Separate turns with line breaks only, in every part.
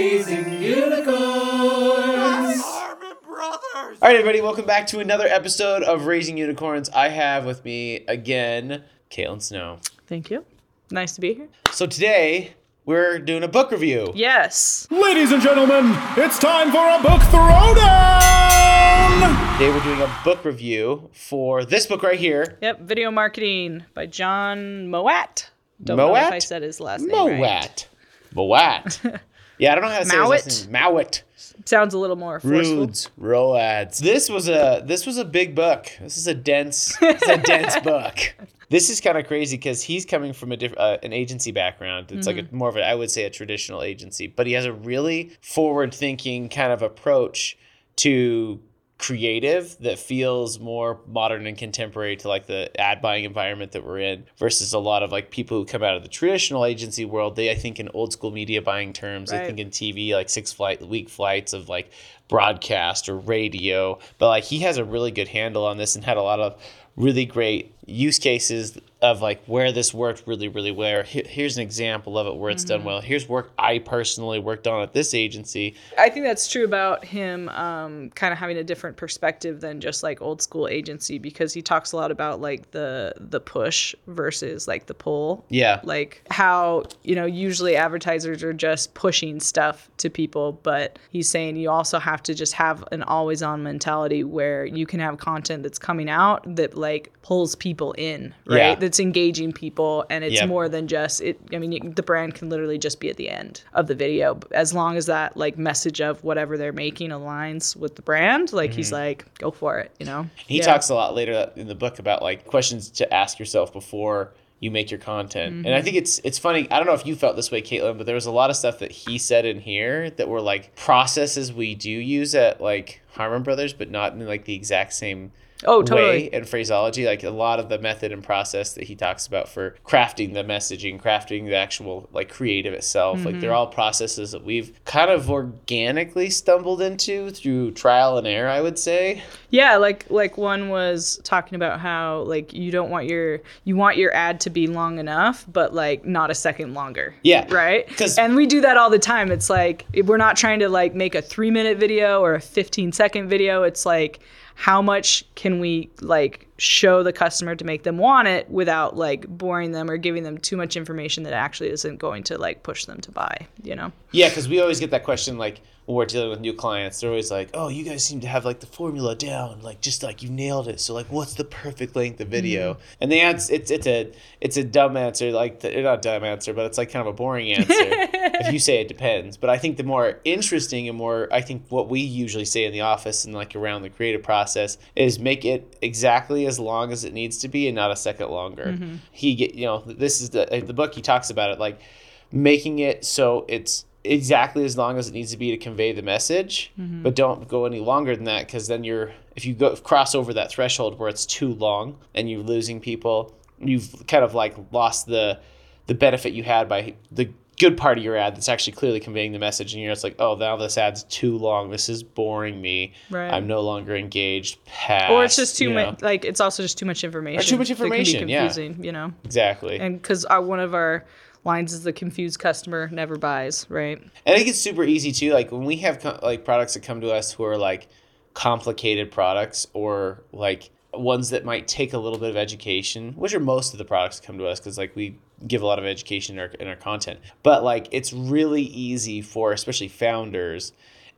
Raising Unicorns.
All right, everybody, welcome back to another episode of Raising Unicorns. I have with me again Kaitlin Snow.
Thank you. Nice to be here.
So today we're doing a book review.
Yes.
Ladies and gentlemen, it's time for a book throwdown!
Today we're doing a book review for this book right here,
Yep. Video Marketing by John Mowat. Don't know if I said his last name right.
Mowat. Yeah, I don't know how to say his
Mowat?
last name. Mowat.
Sounds a little more forceful.
Rudes, Roads. This was a this was a big book. This is a dense, it's a dense book. This is kind of crazy because he's coming from a different uh, an agency background. It's like a, more of a I would say a traditional agency, but he has a really forward thinking kind of approach to creative that feels more modern and contemporary to like the ad buying environment that we're in versus a lot of like people who come out of the traditional agency world. They i think in old school media buying terms i think in tv like six flight week flights of like broadcast or radio. But like he has a really good handle on this and had a lot of really great use cases of like where this worked really really well Here- here's an example of it where it's done well here's work i personally worked on at this agency
I think that's true about him um, kind of having a different perspective than just like old school agency because he talks a lot about like the the push versus like the pull.
yeah
Like how, you know, usually advertisers are just pushing stuff to people, but he's saying you also have to just have an always on mentality where you can have content that's coming out that like pulls people in, right?
Yeah.
That's engaging people and it's
Yep.
more than just it I mean, the brand can literally just be at the end of the video as long as that like message of whatever they're making aligns with the brand, like he's like go for it, you know.
Mm-hmm. He
Yeah.
talks a lot later in the book about like questions to ask yourself before you make your content. And
Mm-hmm.
I think it's it's funny. I don't know if you felt this way, Kaitlin, but there was a lot of stuff that he said in here that were like processes we do use at like Harmon Brothers, but not in like the exact same
Oh, totally.
way and phraseology. Like a lot of the method and process that he talks about for crafting the messaging, crafting the actual like creative itself. Like
Mm-hmm.
they're all processes that we've kind of organically stumbled into through trial and error, I would say.
Yeah, like like one was talking about how like you don't want your you want your ad to be long enough, but like not a second longer.
Yeah.
Right. and we do that all the time. It's like we're not trying to like make a three minute video or a fifteen second video. It's like how much can we like show the customer to make them want it without like boring them or giving them too much information that actually isn't going to like push them to buy. You know.
Yeah, because we always get that question like when we're dealing with new clients. They're always like, "Oh, you guys seem to have like the formula down, like just like you nailed it." So like, what's the perfect length of mm-hmm. video? And the answer it's it's a it's a dumb answer, like the, not dumb answer, but it's like kind of a boring answer if you say it depends. But I think the more interesting and more I think what we usually say in the office and like around the creative process is make it exactly as long as it needs to be and not a second longer. Mm-hmm. He get you know this is the the book he talks about it like making it so it's exactly as long as it needs to be to convey the message mm-hmm. but don't go any longer than that because then you're if you go cross over that threshold where it's too long and you're losing people you've kind of like lost the the benefit you had by the good part of your ad that's actually clearly conveying the message and you're just like oh now this ad's too long this is boring me
Right.
i'm no longer engaged Pass,
Or it's just too much. Like it's also just too much information.
too much
that can be
information, yeah.
confusing, You know.
exactly
and because uh, one of our lines is the confused customer never buys right
And I think it's super easy too. Like when we have co- like products that come to us who are like complicated products or like ones that might take a little bit of education, which are most of the products that come to us because like we give a lot of education in our, in our content. But like it's really easy for especially founders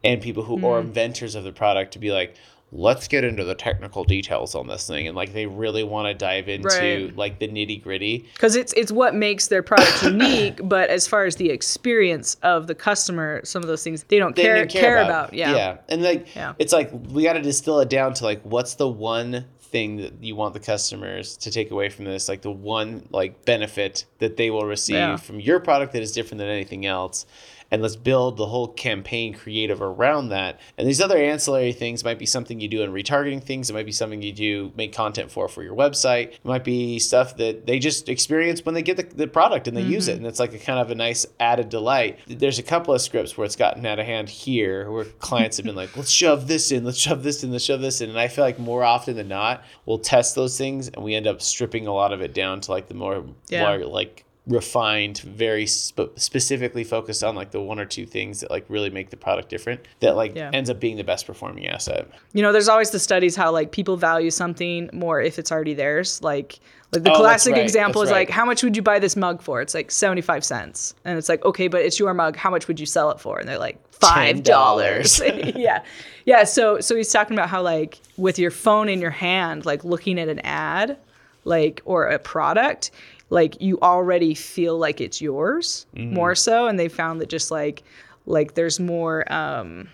and people who or mm. inventors of the product to be like, let's get into the technical details on this thing and like they really want to dive into
Right.
like the nitty gritty.
because it's it's what makes their product unique but as far as the experience of the customer some of those things they don't
they
care
didn't
care, about, yeah
yeah and like
Yeah.
it's like we got to distill it down to like what's the one thing that you want the customers to take away from this like the one like benefit that they will receive
Yeah.
from your product that is different than anything else and let's build the whole campaign creative around that. And these other ancillary things might be something you do in retargeting things. It might be something you do make content for for your website. It might be stuff that they just experience when they get the, the product and they use it, mm-hmm. and it's like a kind of a nice added delight. There's a couple of scripts where it's gotten out of hand here, where clients have been like, "Let's shove this in, let's shove this in, let's shove this in," and I feel like more often than not, we'll test those things and we end up stripping a lot of it down to like the more,
Yeah.
more like refined, very sp- specifically focused on like the one or two things that like really make the product different that like
Yeah.
ends up being the best performing asset.
You know, there's always the studies how like people value something more if it's already theirs. Like like the
Oh,
classic
right,
example
that's
is like how much would you buy this mug for? It's like 75 cents. And it's like, okay, but it's your mug. How much would you sell it for? And they're like five dollars. yeah. Yeah. So so he's talking about how like with your phone in your hand, like looking at an ad, like or a product, like you already feel like it's yours
Mm-hmm.
more so. And they found that just like like there's more um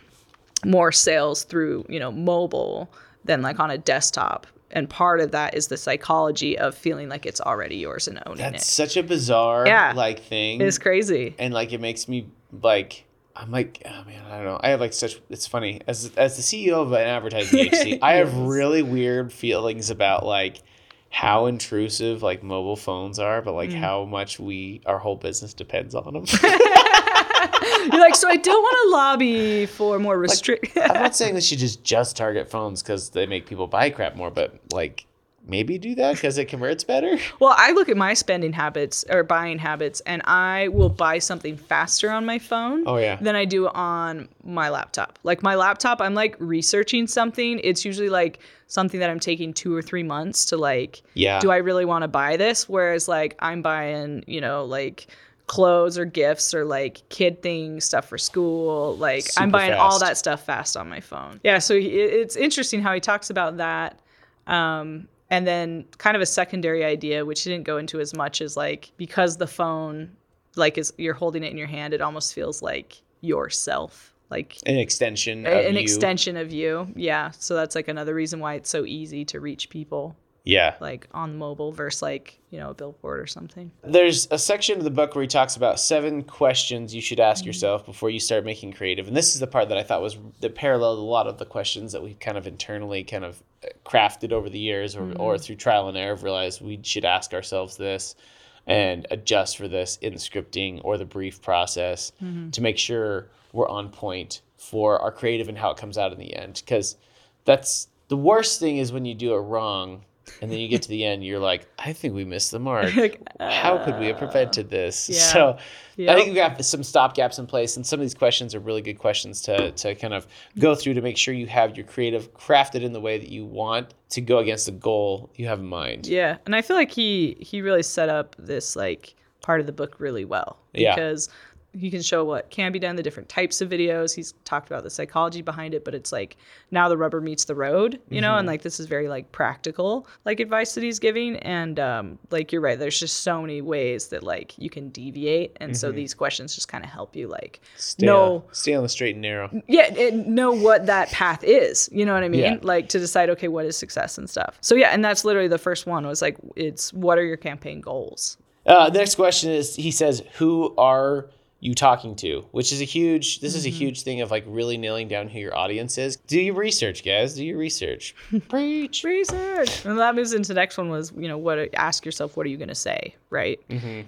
more sales through you know mobile than like on a desktop and part of that is the psychology of feeling like it's already yours and owning
That's
it
such a bizarre
Yeah.
like thing.
it's crazy
and like it makes me like I'm like oh man I don't know I have like such it's funny as as the CEO of an advertising agency I have really weird feelings about like how intrusive like mobile phones are but
Mm.
like how much we our whole business depends on them.
you're like so i don't want to lobby for more restrict
I'm not saying that you just just target phones because they make people buy crap more but like maybe do that because it converts better.
well i look at my spending habits or buying habits and i will buy something faster on my phone
Oh, yeah.
than i do on my laptop like my laptop i'm like researching something it's usually like something that i'm taking two or three months to like
Yeah.
do I really want to buy this? Whereas like I'm buying, you know, like clothes or gifts or like kid things, stuff for school. Like I'm
Super
buying all that stuff fast on my phone. Yeah, so he, it's interesting how he talks about that. Um, and then kind of a secondary idea, which didn't go into as much, is like because the phone, like is you're holding it in your hand, it almost feels like yourself. Like
An extension of
a- an
you.
extension of you. Yeah. So that's like another reason why it's so easy to reach people
Yeah.
like on mobile versus like you know a billboard or something
There's a section of the book where he talks about seven questions you should ask mm-hmm. yourself before you start making creative. And this is the part that I thought was that paralleled a lot of the questions that we've kind of internally kind of uh, crafted over the years or, or mm-hmm. through trial and error have realized we should ask ourselves this and adjust for this in the scripting or the brief process mm-hmm. to make sure we're on point for our creative and how it comes out in the end. Because that's the worst thing is when you do it wrong and then you get to the end, you're like, I think we missed the mark. How could we have prevented uh, this?
yeah.
So
Yep.
I think we got some stop gaps in place, and some of these questions are really good questions to, to kind of go through to make sure you have your creative crafted in the way that you want to go against the goal you have in mind.
yeah and i feel like he he really set up this like part of the book really well
Yeah.
He can show what can be done the different types of videos he's talked about the psychology behind it but it's like now the rubber meets the road you know and
Mm-hmm.
like this is very like practical like advice that he's giving and um like you're right there's just so many ways that like you can deviate and so these questions just kind of help you like
Mm-hmm. Stay,
know
on, stay on the straight and narrow.
yeah and know what that path is you know what i mean
Yeah.
like to decide okay what is success and stuff so yeah and that's literally the first one was like it's what are your campaign goals
Uh, the next question is he says, Who are you talking to? Which is a huge, this is
Mm-hmm.
a huge thing of like really nailing down who your audience is. Do your research, guys. Do your research. Preach.
research and that moves into the next one was you know what ask yourself what are you going to say right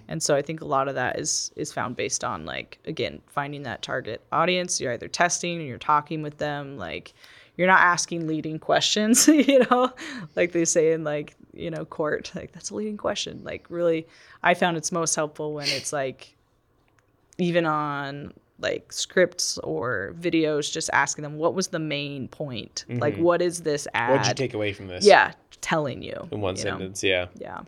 and so i think a lot of that is is found based on like again finding that target audience you're either testing or you're talking with them like you're not asking leading questions you know like they say in like you know court like that's a leading question like really i found it's most helpful when it's like even on like scripts or videos just asking them what was the main point like mm-hmm. what is this ad
What'd you take away from this?
yeah telling you
In one
you know?
sentence, yeah.
yeah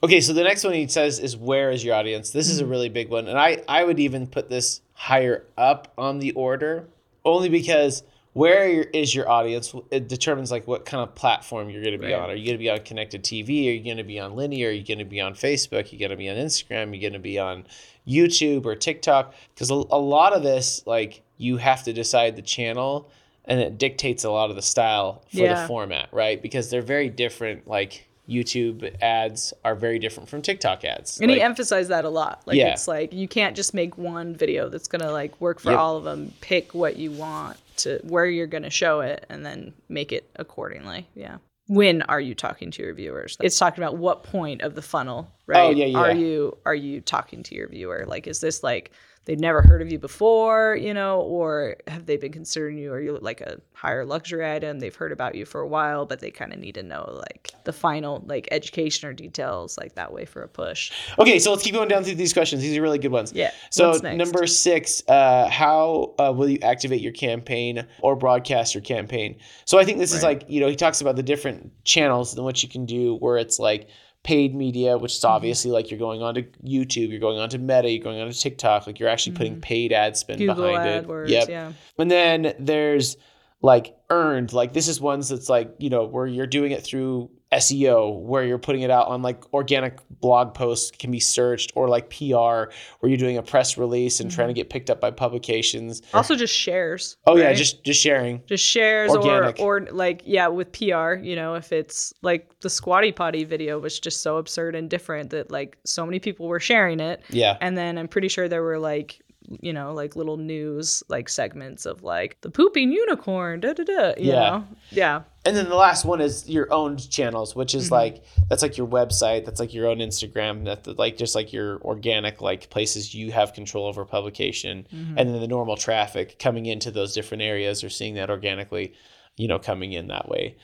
Okay, so the next one he says is where is your audience? This is a mm-hmm. really big one, and I I would even put this higher up on the order, only because where your, is your audience it determines like what kind of platform you're going to be
Right.
on. Are you going to be on connected TV? Are you going to be on linear? Are you going to be on Facebook? Are you going to be on Instagram? Are you going to be on YouTube or TikTok? Because a, a lot of this like you have to decide the channel. And it dictates a lot of the style for
Yeah.
the format, right? Because they're very different. Like YouTube ads are very different from TikTok ads.
and
Like,
he emphasized that a lot like
Yeah.
it's like you can't just make one video that's gonna like work for
Yep.
all of them pick what you want to where you're gonna show it and then make it accordingly yeah when are you talking to your viewers it's talking about what point of the funnel oh, right
Oh, yeah, yeah.
are you are you talking to your viewer like is this like they've never heard of you before, you know, or have they been considering you? Are you like a higher luxury item? They've heard about you for a while, but they kind of need to know like the final like education or details like that way for a push.
Okay, so let's keep going down through these questions. These are really good ones.
Yeah,
So number six, uh, how uh, will you activate your campaign or broadcast your campaign? So I think this is like you know he talks about the different channels and what you can do where it's like paid media, which
Mm-hmm.
is obviously like you're going on to YouTube, you're going on to Meta, you're going on to TikTok, like you're actually putting paid ad spend
Mm-hmm. Google
behind
AdWords,
it. Yep.
yeah.
And then there's like earned, like this is ones that's like, you know, where you're doing it through SEO, where you're putting it out on like organic blog posts can be searched, or like PR, where you're doing a press release and trying to mm-hmm. get picked up by publications.
Also, just shares.
Oh yeah, just just sharing.
just shares
Organic.
or or like yeah with PR you know if it's like the squatty potty video was just so absurd and different that like so many people were sharing it
Yeah.
and then I'm pretty sure there were like you know like little news like segments of like the pooping unicorn da da da you
Yeah.
know yeah
And then the last one is your own channels, which
Mm-hmm.
is like that's like your website, that's like your own Instagram, that's like just like your organic like places you have control over publication,
Mm-hmm.
and then the normal traffic coming into those different areas or seeing that organically, you know, coming in that way.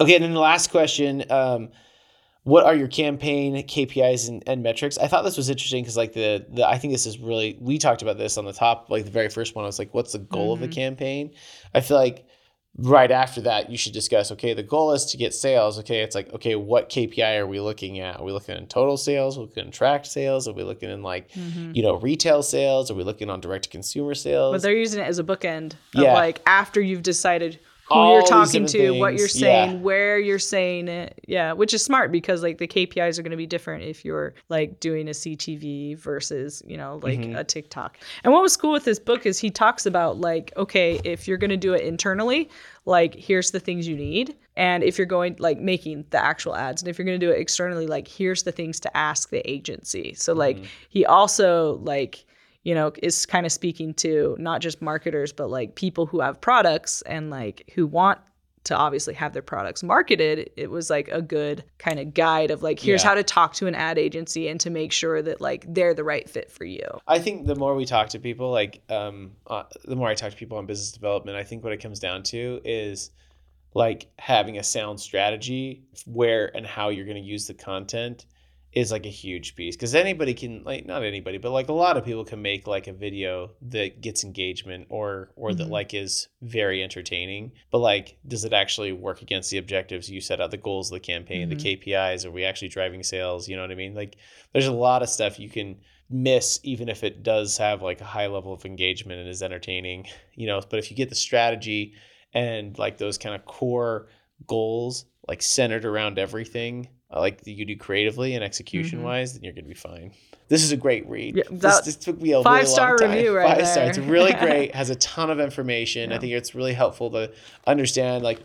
Okay, and then the last question. Um, what are your campaign KPIs and, and metrics? I thought this was interesting because like the the I think this is really we talked about this on the top like the very first one. I was like, what's the goal of a mm-hmm. campaign? I feel like right after that you should discuss okay the goal is to get sales okay it's like okay what kpi are we looking at are we looking in total sales are we looking in tracked sales are we looking in like mm-hmm. you know retail sales are we looking on direct to consumer sales
but they're using it as a bookend of
Yeah.
like after you've decided who
All
you're talking to, what you're
things, yeah.
saying, where you're saying it. Yeah, which is smart because like the KPIs are going to be different if you're like doing a CTV versus, you know, like
Mm-hmm.
a TikTok. And what was cool with this book is he talks about like, okay, if you're going to do it internally, like here's the things you need. And if you're going like making the actual ads, and if you're going to do it externally, like here's the things to ask the agency. So like
Mm-hmm.
he also like you know, is kind of speaking to not just marketers, but like people who have products and like who want to obviously have their products marketed. It was like a good kind of guide of like, here's
Yeah.
how to talk to an ad agency and to make sure that like they're the right fit for you.
I think the more we talk to people, like um, uh, the more I talk to people on business development, I think what it comes down to is like having a sound strategy where and how you're going to use the content is like a huge piece because anybody can like not anybody but like a lot of people can make like a video that gets engagement or or that
Mhm.
like is very entertaining but like does it actually work against the objectives you set out the goals of the campaign the KPIs are we actually driving sales? You know what I mean? Like there's a lot of stuff you can miss even if it does have like a high level of engagement and is entertaining you know? But if you get the strategy and like those kind of core goals like centered around everything like you do creatively and execution mm-hmm. wise then you're gonna be fine this is a great read
Yeah,
this, this took me a
five
really
star
time.
review right
five star it's really great has a ton of information i think it's really helpful to understand like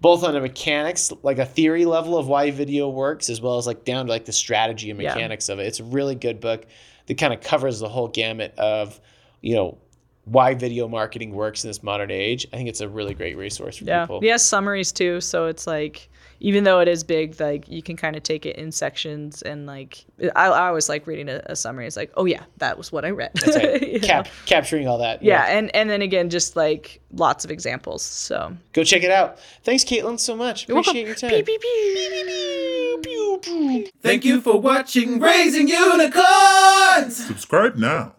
both on the mechanics like a theory level of why video works as well as like down to like the strategy and
Yeah.
mechanics of it it's a really good book that kind of covers the whole gamut of you know why video marketing works in this modern age i think it's a really great resource for people.
Yeah.
people
He has summaries too. So it's like, even though it is big, like you can kind of take it in sections and like, I, I always like reading a, a summary. It's like, oh yeah, that was what I read.
That's right.
You know?
Cap- capturing all that
yeah. And, and then again, just like lots of examples. So
go check it out thanks kaitlin so much
welcome.
appreciate your time
Beep, beep, beep.
Thank you for watching Raising Unicorns!
Subscribe now.